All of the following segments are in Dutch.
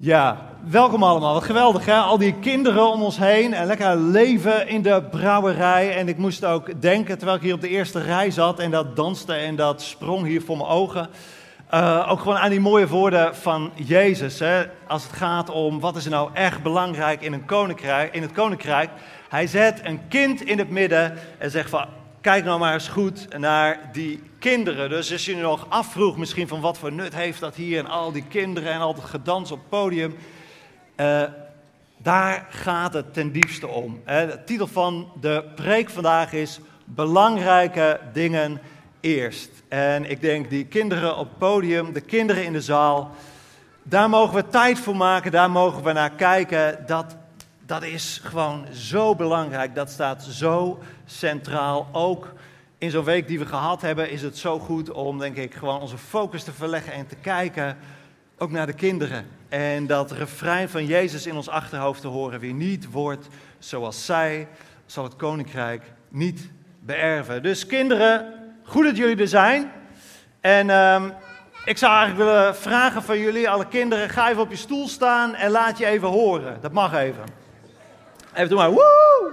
Ja, welkom allemaal. Wat geweldig hè? Al die kinderen om ons heen en lekker leven in de brouwerij. En ik moest ook denken, terwijl ik hier op de eerste rij zat en dat danste en dat sprong hier voor mijn ogen. Uh, ook gewoon aan die mooie woorden van Jezus. Hè? Als het gaat om wat is nou echt belangrijk in, een koninkrijk, in het koninkrijk. Hij zet een kind in het midden en zegt van kijk nou maar eens goed naar die kinderen. Dus als je je nog afvroeg misschien van wat voor nut heeft dat hier en al die kinderen en al het gedans op het podium. Uh, daar gaat het ten diepste om. De titel van de preek vandaag is Belangrijke dingen eerst. En ik denk die kinderen op het podium, de kinderen in de zaal, daar mogen we tijd voor maken, daar mogen we naar kijken. Dat, dat is gewoon zo belangrijk, dat staat zo centraal. Ook in zo'n week die we gehad hebben, is het zo goed om, denk ik, gewoon onze focus te verleggen en te kijken ook naar de kinderen. En dat refrein van Jezus in ons achterhoofd te horen: wie niet wordt zoals zij, zal het koninkrijk niet beërven. Dus kinderen, goed dat jullie er zijn. En um, ik zou eigenlijk willen vragen van jullie, alle kinderen, ga even op je stoel staan en laat je even horen. Dat mag even. Even doen maar. Woe!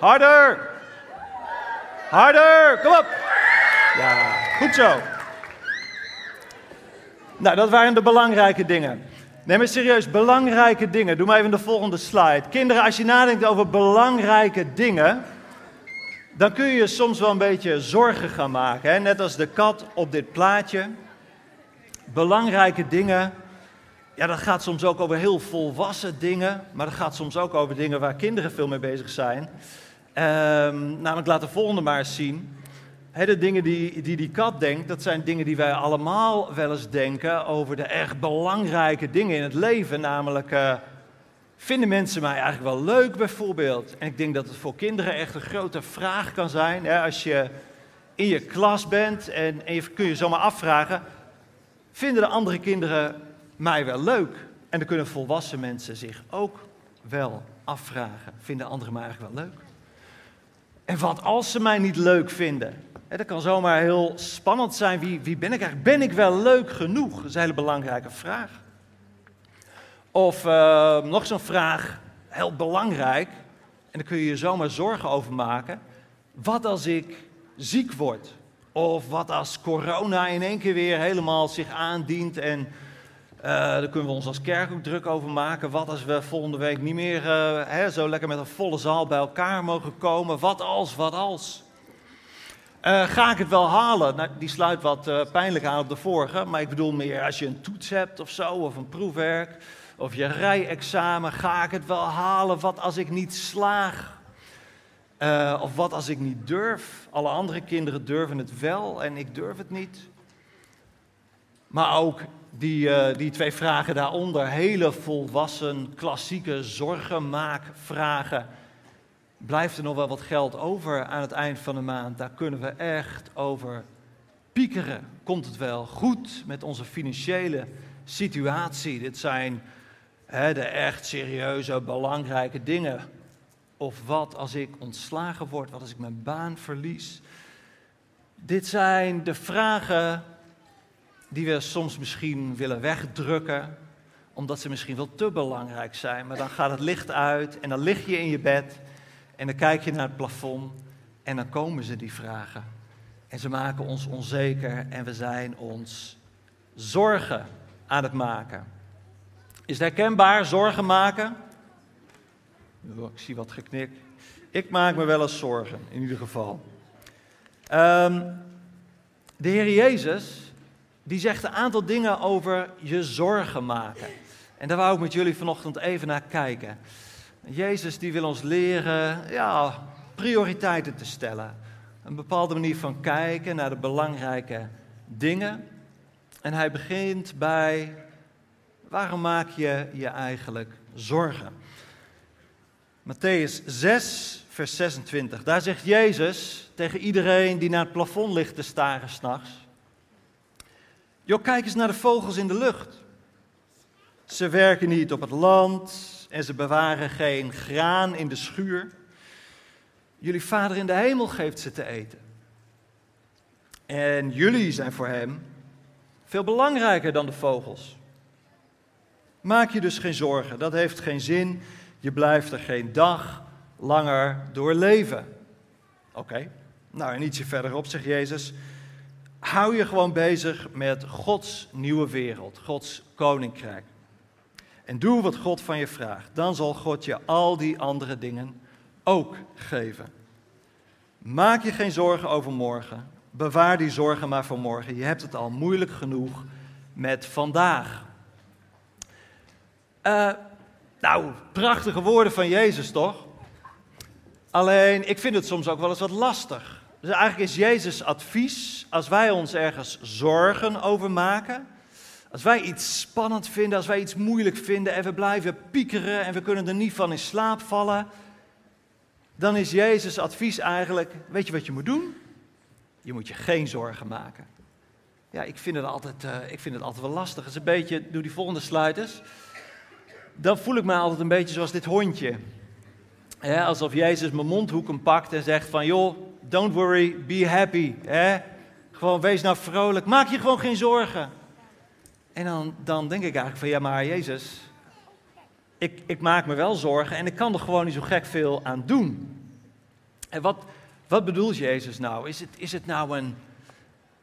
Harder! Harder! Kom op! Ja, goed zo. Nou, dat waren de belangrijke dingen. Neem maar serieus, belangrijke dingen. Doe maar even de volgende slide. Kinderen, als je nadenkt over belangrijke dingen, dan kun je je soms wel een beetje zorgen gaan maken. Hè? Net als de kat op dit plaatje. Belangrijke dingen, ja, dat gaat soms ook over heel volwassen dingen, maar dat gaat soms ook over dingen waar kinderen veel mee bezig zijn. Um, namelijk, laat de volgende maar eens zien. de dingen die, die die kat denkt, dat zijn dingen die wij allemaal wel eens denken over de echt belangrijke dingen in het leven. Namelijk, uh, vinden mensen mij eigenlijk wel leuk bijvoorbeeld? En ik denk dat het voor kinderen echt een grote vraag kan zijn. Als je in je klas bent en, kun je zomaar afvragen, vinden de andere kinderen mij wel leuk? En dan kunnen volwassen mensen zich ook wel afvragen, vinden anderen mij eigenlijk wel leuk? En wat als ze mij niet leuk vinden? dat kan zomaar heel spannend zijn. Wie, wie ben ik eigenlijk? Ben ik wel leuk genoeg? Dat is een hele belangrijke vraag. Of uh, nog zo'n vraag, heel belangrijk. En daar kun je je zomaar zorgen over maken. Wat als ik ziek word? Of wat als corona in één keer weer helemaal zich aandient en uh, daar kunnen we ons als kerk ook druk over maken. Wat als we volgende week niet meer uh, hè, zo lekker met een volle zaal bij elkaar mogen komen? Wat als, wat als? Uh, ga ik het wel halen? Nou, die sluit wat pijnlijk aan op de vorige. Maar ik bedoel meer als je een toets hebt of zo, of een proefwerk, of je rijexamen. Ga ik het wel halen? Wat als ik niet slaag? of wat als ik niet durf? Alle andere kinderen durven het wel en ik durf het niet. Maar ook die, uh, die twee vragen daaronder, hele volwassen, klassieke zorgenmaakvragen. Blijft er nog wel wat geld over aan het eind van de maand? Daar kunnen we echt over piekeren. Komt het wel goed met onze financiële situatie? Dit zijn hè, de echt serieuze, belangrijke dingen. Of wat als ik ontslagen word? Wat als ik mijn baan verlies? Dit zijn de vragen die we soms misschien willen wegdrukken, omdat ze misschien wel te belangrijk zijn. Maar dan gaat het licht uit en dan lig je in je bed en dan kijk je naar het plafond en dan komen ze die vragen. En ze maken ons onzeker en we zijn ons zorgen aan het maken. Is het herkenbaar, zorgen maken? Oh, ik zie wat geknik. Ik maak me wel eens zorgen, in ieder geval. Um, de Heer Jezus, die zegt een aantal dingen over je zorgen maken. En daar wou ik met jullie vanochtend even naar kijken. Jezus die wil ons leren ja, prioriteiten te stellen. Een bepaalde manier van kijken naar de belangrijke dingen. En hij begint bij, waarom maak je je eigenlijk zorgen? Matthäus 6, vers 26. Daar zegt Jezus tegen iedereen die naar het plafond ligt te staren s'nachts. Joh, kijk eens naar de vogels in de lucht. Ze werken niet op het land en ze bewaren geen graan in de schuur. Jullie vader in de hemel geeft ze te eten. En jullie zijn voor hem veel belangrijker dan de vogels. Maak je dus geen zorgen, dat heeft geen zin. Je blijft er geen dag langer door leven. Oké, nou en ietsje verderop zegt Jezus, hou je gewoon bezig met Gods nieuwe wereld, Gods koninkrijk. En doe wat God van je vraagt. Dan zal God je al die andere dingen ook geven. Maak je geen zorgen over morgen. Bewaar die zorgen maar voor morgen. Je hebt het al moeilijk genoeg met vandaag. Uh, nou, prachtige woorden van Jezus toch? Alleen, ik vind het soms ook wel eens wat lastig. Dus eigenlijk is Jezus advies, als wij ons ergens zorgen over maken, als wij iets spannend vinden, als wij iets moeilijk vinden en we blijven piekeren en we kunnen er niet van in slaap vallen, dan is Jezus advies eigenlijk, weet je wat je moet doen? Je moet je geen zorgen maken. Ja, ik vind het altijd, uh, ik vind het altijd wel lastig. Het is een beetje, doe die volgende eens. Dan voel ik me altijd een beetje zoals dit hondje. alsof Jezus mijn mondhoeken pakt en zegt van, joh, don't worry, be happy. Gewoon wees nou vrolijk, maak je gewoon geen zorgen. En dan, dan denk ik eigenlijk van, ja maar Jezus, ik, ik maak me wel zorgen en ik kan er gewoon niet zo gek veel aan doen. En wat, wat bedoelt Jezus nou? Is het, is het nou een,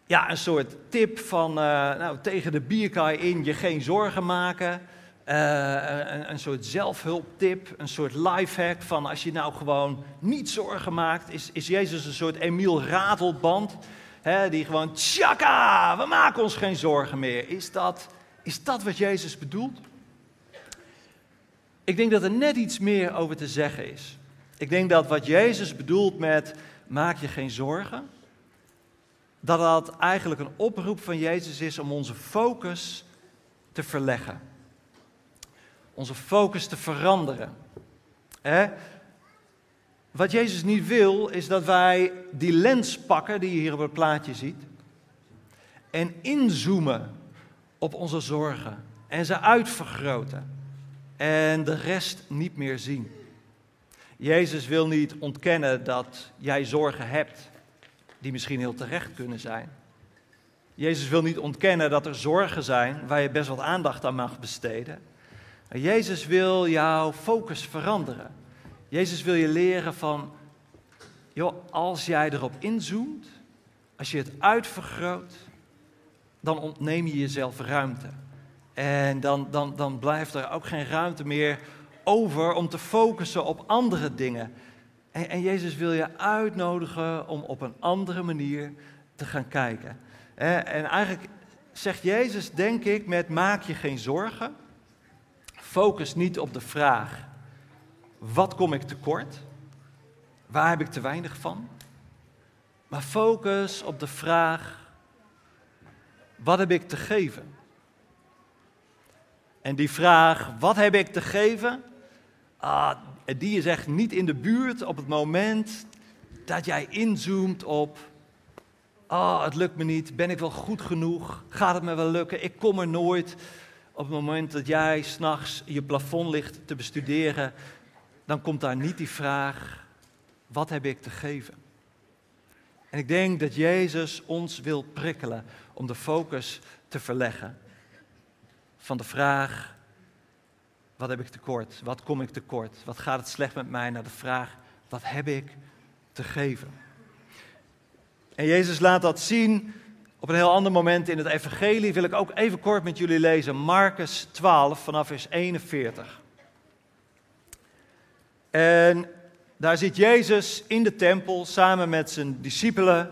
ja, een soort tip van uh, nou, tegen de bierkaai in je geen zorgen maken? Uh, een, een, soort zelfhulptip, een soort lifehack van als je nou gewoon niet zorgen maakt, is, is Jezus een soort Emiel Ratelband, hè, die gewoon tjaka, we maken ons geen zorgen meer. Is dat, is dat wat Jezus bedoelt? Ik denk dat er net iets meer over te zeggen is. Ik denk dat wat Jezus bedoelt met maak je geen zorgen, dat dat eigenlijk een oproep van Jezus is om onze focus te verleggen. Onze focus te veranderen. Wat Jezus niet wil, is dat wij die lens pakken die je hier op het plaatje ziet. En inzoomen op onze zorgen. En ze uitvergroten. En de rest niet meer zien. Jezus wil niet ontkennen dat jij zorgen hebt die misschien heel terecht kunnen zijn. Jezus wil niet ontkennen dat er zorgen zijn waar je best wat aandacht aan mag besteden. Jezus wil jouw focus veranderen. Jezus wil je leren van, joh, als jij erop inzoomt, als je het uitvergroot, dan ontneem je jezelf ruimte. En dan, dan, dan blijft er ook geen ruimte meer over om te focussen op andere dingen. En, en, Jezus wil je uitnodigen om op een andere manier te gaan kijken. En eigenlijk zegt Jezus, denk ik, met maak je geen zorgen. Focus niet op de vraag, wat kom ik tekort? Waar heb ik te weinig van? Maar focus op de vraag, wat heb ik te geven? En die vraag, wat heb ik te geven? Ah, die is echt niet in de buurt op het moment dat jij inzoomt op, ah, het lukt me niet, ben ik wel goed genoeg, gaat het me wel lukken, ik kom er nooit. Op het moment dat jij s'nachts je plafond ligt te bestuderen, dan komt daar niet die vraag, wat heb ik te geven? En ik denk dat Jezus ons wil prikkelen om de focus te verleggen van de vraag, wat heb ik tekort? Wat kom ik tekort? Wat gaat het slecht met mij? Naar de vraag, wat heb ik te geven? En Jezus laat dat zien op een heel ander moment in het evangelie. Wil ik ook even kort met jullie lezen. Marcus 12 vanaf vers 41. En daar zit Jezus in de tempel samen met zijn discipelen.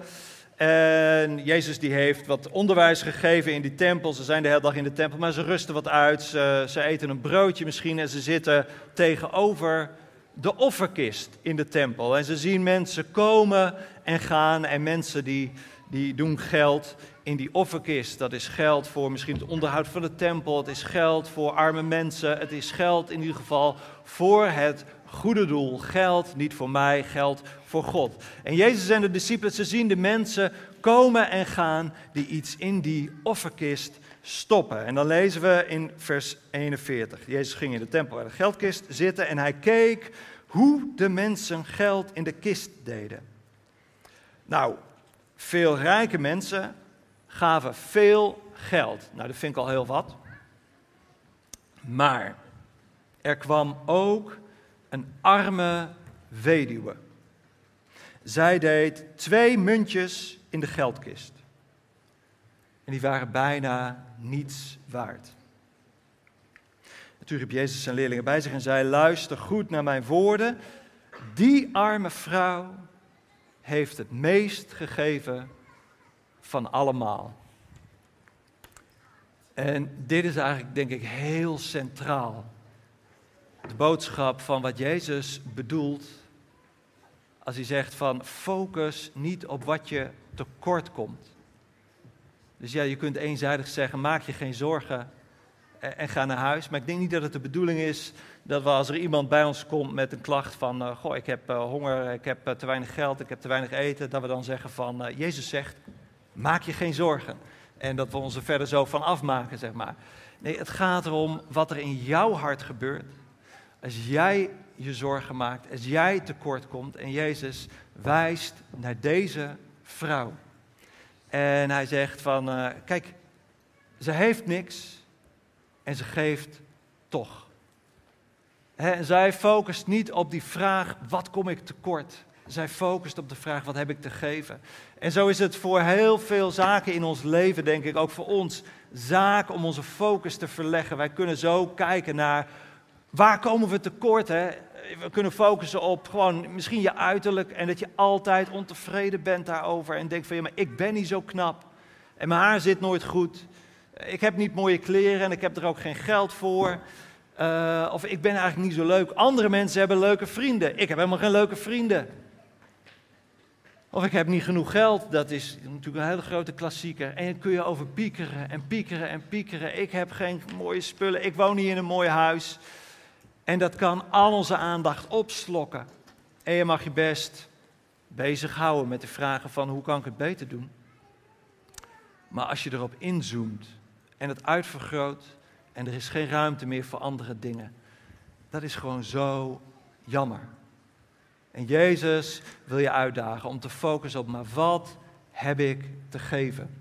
En Jezus die heeft wat onderwijs gegeven in die tempel. Ze zijn de hele dag in de tempel, maar ze rusten wat uit. Ze, ze eten een broodje misschien en ze zitten tegenover de offerkist in de tempel. En ze zien mensen komen en gaan en mensen die, die doen geld in die offerkist. Dat is geld voor misschien het onderhoud van de tempel. Het is geld voor arme mensen. Het is geld in ieder geval voor het goede doel. Geld niet voor mij, geld voor God. En Jezus en de discipelen, ze zien de mensen komen en gaan die iets in die offerkist stoppen. En dan lezen we in vers 41. Jezus ging in de tempel bij de geldkist zitten en hij keek hoe de mensen geld in de kist deden. Nou, veel rijke mensen gaven veel geld. Nou, dat vind ik al heel wat. Maar er kwam ook een arme weduwe. Zij deed twee muntjes in de geldkist. En die waren bijna niets waard. Natuurlijk riep Jezus zijn leerlingen bij zich en zei: Luister goed naar mijn woorden. Die arme vrouw heeft het meest gegeven van allemaal. En dit is eigenlijk, denk ik, heel centraal. De boodschap van wat Jezus bedoelt als hij zegt van focus niet op wat je tekort komt. Dus ja, je kunt eenzijdig zeggen, maak je geen zorgen en, ga naar huis. Maar ik denk niet dat het de bedoeling is dat we als er iemand bij ons komt met een klacht van, uh, goh, ik heb uh, honger, ik heb uh, te weinig geld, ik heb te weinig eten, dat we dan zeggen van, Jezus zegt, maak je geen zorgen. En dat we ons er verder zo van afmaken, zeg maar. Nee, het gaat erom wat er in jouw hart gebeurt. Als jij je zorgen maakt, als jij tekort komt en Jezus wijst naar deze vrouw. En hij zegt van, kijk, ze heeft niks, en ze geeft toch. Zij focust niet op die vraag, wat kom ik tekort? Zij focust op de vraag, wat heb ik te geven? En zo is het voor heel veel zaken in ons leven, denk ik, ook voor ons, zaak om onze focus te verleggen. Wij kunnen zo kijken naar, waar komen we tekort? Hè? We kunnen focussen op gewoon misschien je uiterlijk en dat je altijd ontevreden bent daarover en denkt van, ja, maar ik ben niet zo knap en mijn haar zit nooit goed ik heb niet mooie kleren en ik heb er ook geen geld voor. Uh, of ik ben eigenlijk niet zo leuk. Andere mensen hebben leuke vrienden. Ik heb helemaal geen leuke vrienden. Of ik heb niet genoeg geld. Dat is natuurlijk een hele grote klassieker. En dan kun je over piekeren en piekeren en piekeren. Ik heb geen mooie spullen. Ik woon niet in een mooi huis. En dat kan al onze aandacht opslokken. En je mag je best bezighouden met de vragen van hoe kan ik het beter doen. Maar als je erop inzoomt en het uitvergroot en er is geen ruimte meer voor andere dingen. Dat is gewoon zo jammer. En Jezus wil je uitdagen om te focussen op, maar wat heb ik te geven?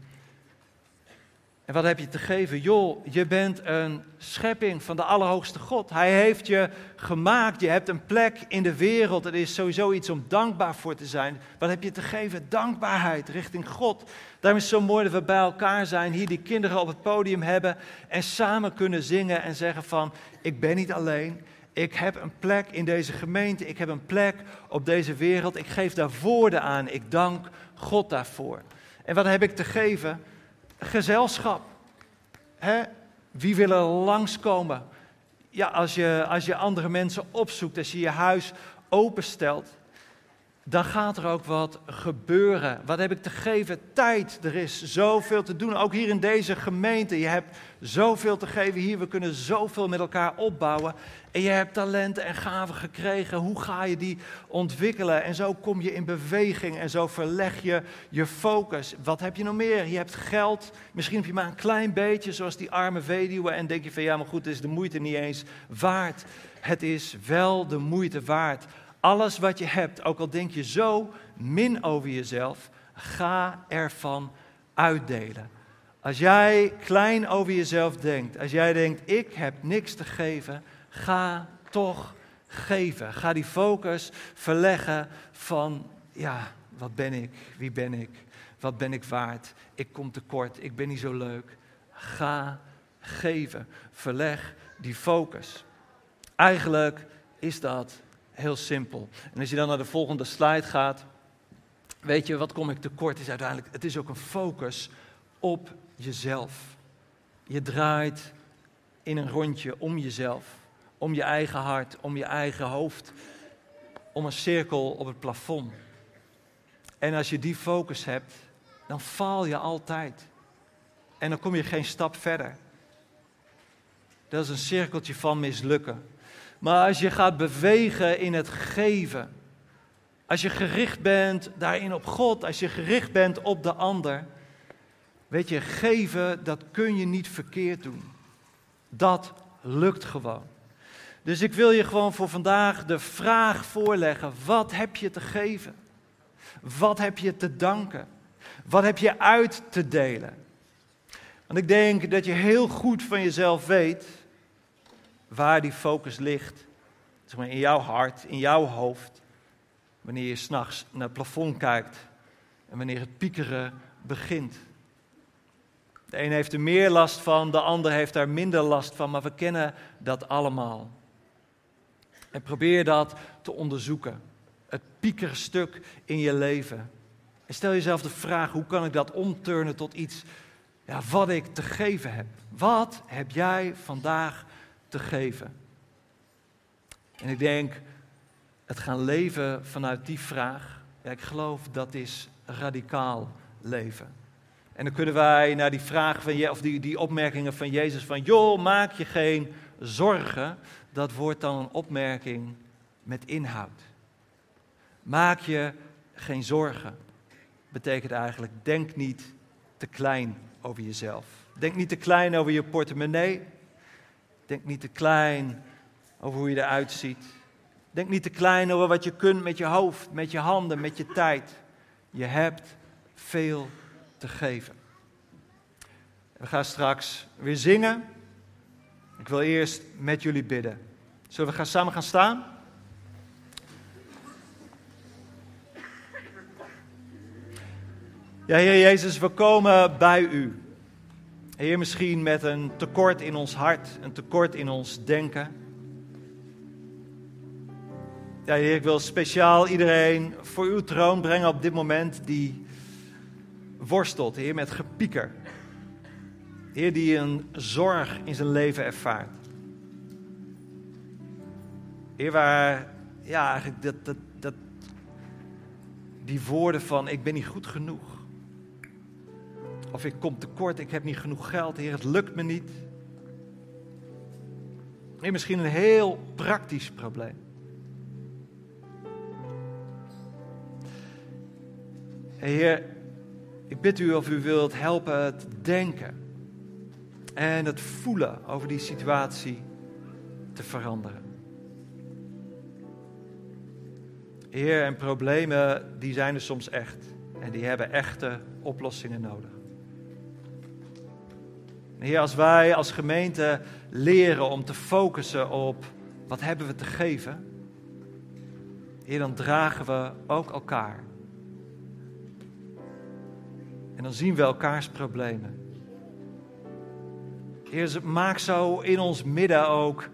En wat heb je te geven? Joh, je bent een schepping van de Allerhoogste God. Hij heeft je gemaakt. Je hebt een plek in de wereld. Het is sowieso iets om dankbaar voor te zijn. Wat heb je te geven? Dankbaarheid richting God. Daarom is het zo mooi dat we bij elkaar zijn, hier die kinderen op het podium hebben en samen kunnen zingen en zeggen van, ik ben niet alleen. Ik heb een plek in deze gemeente. Ik heb een plek op deze wereld. Ik geef daar woorden aan. Ik dank God daarvoor. En wat heb ik te geven? Gezelschap. Hè? Wie wil er langskomen? Ja, als je, als je andere mensen opzoekt, als je je huis openstelt, dan gaat er ook wat gebeuren. Wat heb ik te geven? Tijd. Er is zoveel te doen. Ook hier in deze gemeente. Je hebt zoveel te geven hier. We kunnen zoveel met elkaar opbouwen. En je hebt talenten en gaven gekregen. Hoe ga je die ontwikkelen? En zo kom je in beweging en zo verleg je je focus. Wat heb je nog meer? Je hebt geld. Misschien heb je maar een klein beetje, zoals die arme weduwe. En denk je van ja, maar goed, het is de moeite niet eens waard. Het is wel de moeite waard alles wat je hebt, ook al denk je zo min over jezelf, ga ervan uitdelen. Als jij klein over jezelf denkt, als jij denkt, ik heb niks te geven, ga toch geven. Ga die focus verleggen van, ja, wat ben ik? Wie ben ik? Wat ben ik waard? Ik kom tekort, ik ben niet zo leuk. Ga geven. Verleg die focus. Eigenlijk is dat heel simpel. En als je dan naar de volgende slide gaat, weet je, wat kom ik tekort is uiteindelijk, het is ook een focus op jezelf. Je draait in een rondje om jezelf, om je eigen hart, om je eigen hoofd, om een cirkel op het plafond. En als je die focus hebt, dan faal je altijd. En dan kom je geen stap verder. Dat is een cirkeltje van mislukken. Maar als je gaat bewegen in het geven, als je gericht bent daarin op God, als je gericht bent op de ander, weet je, geven, dat kun je niet verkeerd doen. Dat lukt gewoon. Dus ik wil je gewoon voor vandaag de vraag voorleggen: wat heb je te geven? Wat heb je te danken? Wat heb je uit te delen? Want ik denk dat je heel goed van jezelf weet waar die focus ligt. Zeg maar in jouw hart, in jouw hoofd. Wanneer je s'nachts naar het plafond kijkt en wanneer het piekeren begint. De een heeft er meer last van, de ander heeft daar minder last van, maar we kennen dat allemaal. En probeer dat te onderzoeken. Het piekerstuk in je leven. En stel jezelf de vraag: hoe kan ik dat omturnen tot iets ja, wat ik te geven heb? Wat heb jij vandaag te geven? En ik denk, het gaan leven vanuit die vraag, ja, ik geloof dat is radicaal leven. En dan kunnen wij naar die vraag van, of die, die opmerkingen van Jezus van, joh, maak je geen zorgen. Dat wordt dan een opmerking met inhoud. Maak je geen zorgen. Betekent eigenlijk, denk niet te klein over jezelf. Denk niet te klein over je portemonnee. Denk niet te klein over hoe je eruit ziet. Denk niet te klein over wat je kunt met je hoofd, met je handen, met je tijd. Je hebt veel te geven. We gaan straks weer zingen. Ik wil eerst met jullie bidden. Zullen we gaan samen gaan staan? Ja, Heer Jezus, we komen bij U. Heer, misschien met een tekort in ons hart, een tekort in ons denken. Ja, Heer, ik wil speciaal iedereen voor uw troon brengen op dit moment die worstelt, Heer, met gepieker. Heer, die een zorg in zijn leven ervaart. Heer, waar, ja, eigenlijk dat, dat, dat, die woorden van ik ben niet goed genoeg. Of ik kom tekort, ik heb niet genoeg geld, Heer, het lukt me niet. Heer, misschien een heel praktisch probleem. Heer, ik bid u of u wilt helpen het denken en het voelen over die situatie te veranderen. Heer, en problemen die zijn er soms echt en die hebben echte oplossingen nodig. Heer, als wij als gemeente leren om te focussen op wat hebben we te geven, Heer, dan dragen we ook elkaar. En dan zien we elkaars problemen. Heer, maak zo in ons midden ook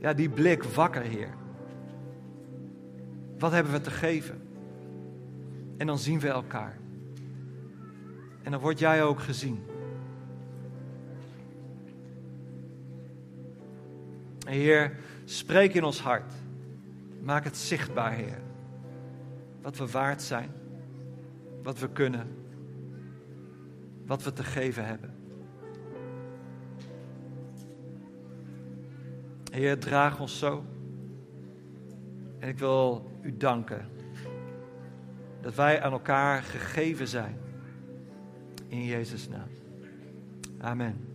ja, die blik wakker, Heer. Wat hebben we te geven? En dan zien we elkaar. En dan word jij ook gezien. Heer, spreek in ons hart. Maak het zichtbaar, Heer. Wat we waard zijn. Wat we kunnen. Wat we te geven hebben. Heer, draag ons zo. En ik wil u danken dat wij aan elkaar gegeven zijn. In Jezus' naam. Amen.